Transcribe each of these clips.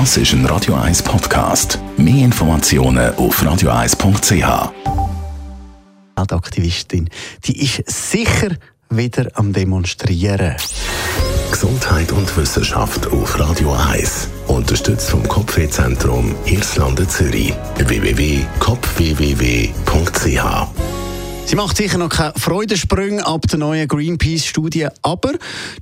Das ist ein Radio 1 Podcast. Mehr Informationen auf radio1.ch. Aktivistin, die ist sicher wieder am Demonstrieren. Gesundheit und Wissenschaft auf Radio 1. Unterstützt vom Kopfwehzentrum Irlande Zürich. www.kopfwww.ch Sie macht sicher noch keine Freudensprünge ab der neuen Greenpeace-Studie, aber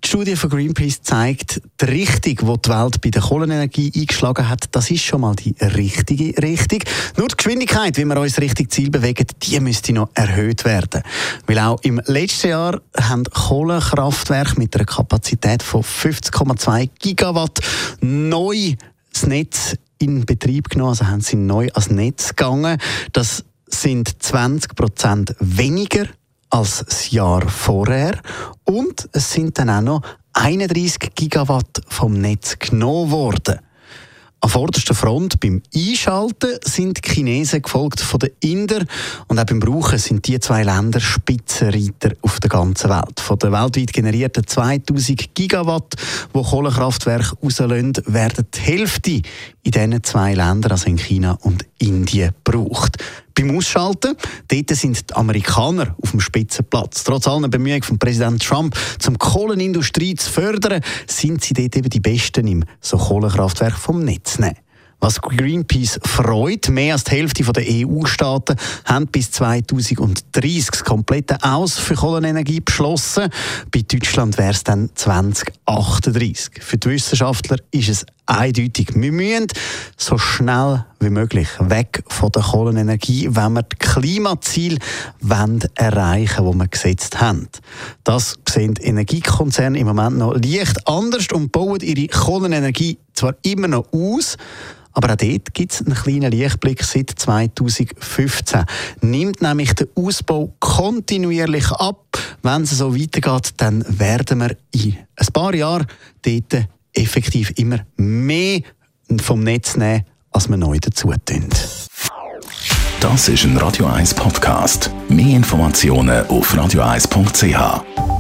die Studie von Greenpeace zeigt, die Richtung, die die Welt bei der Kohlenenergie eingeschlagen hat, das ist schon mal die richtige Richtung. Nur die Geschwindigkeit, wie wir uns Richtung Ziel bewegen, die müsste noch erhöht werden. Weil auch im letzten Jahr haben Kohlekraftwerke mit einer Kapazität von 50,2 Gigawatt neu das Netz in Betrieb genommen, also haben sie neu ans Netz gegangen. Das sind 20 Prozent weniger als das Jahr vorher und es sind dann auch noch 31 Gigawatt vom Netz genommen worden. An vorderster Front beim Einschalten sind die Chinesen gefolgt von den Indern und auch beim Brauchen sind die zwei Länder Spitzenreiter auf der ganzen Welt. Von den weltweit generierten 2000 Gigawatt, wo Kohlekraftwerke rauslösen, werden die Hälfte in diesen zwei Ländern, also in China und Indien, gebraucht. Beim Ausschalten, dort sind die Amerikaner auf dem Spitzenplatz. Trotz aller Bemühungen von Präsident Trump, zum Kohlenindustrie zu fördern, sind sie dort eben die Besten im so Kohlekraftwerk vom Netz nehmen. Was Greenpeace freut, mehr als die Hälfte der EU-Staaten haben bis 2030 das komplette Aus für Kohlenenergie beschlossen. Bei Deutschland wäre es dann 2038. Für die Wissenschaftler ist es eindeutig. Wir müssen so schnell wie möglich weg von der Kohlenenergie, wenn wir die Klimaziele erreichen wollen, die wir gesetzt haben. Das sehen Energiekonzerne im Moment noch leicht anders und bauen ihre Kohlenenergie zwar immer noch aus, aber auch dort gibt es einen kleinen Lichtblick seit 2015. Nimmt nämlich der Ausbau kontinuierlich ab. Wenn es so weitergeht, dann werden wir in ein paar Jahren dort effektiv immer mehr vom Netz nehmen, als wir neu dazu tun. Das ist ein Radio 1 Podcast. Mehr Informationen auf radio1.ch.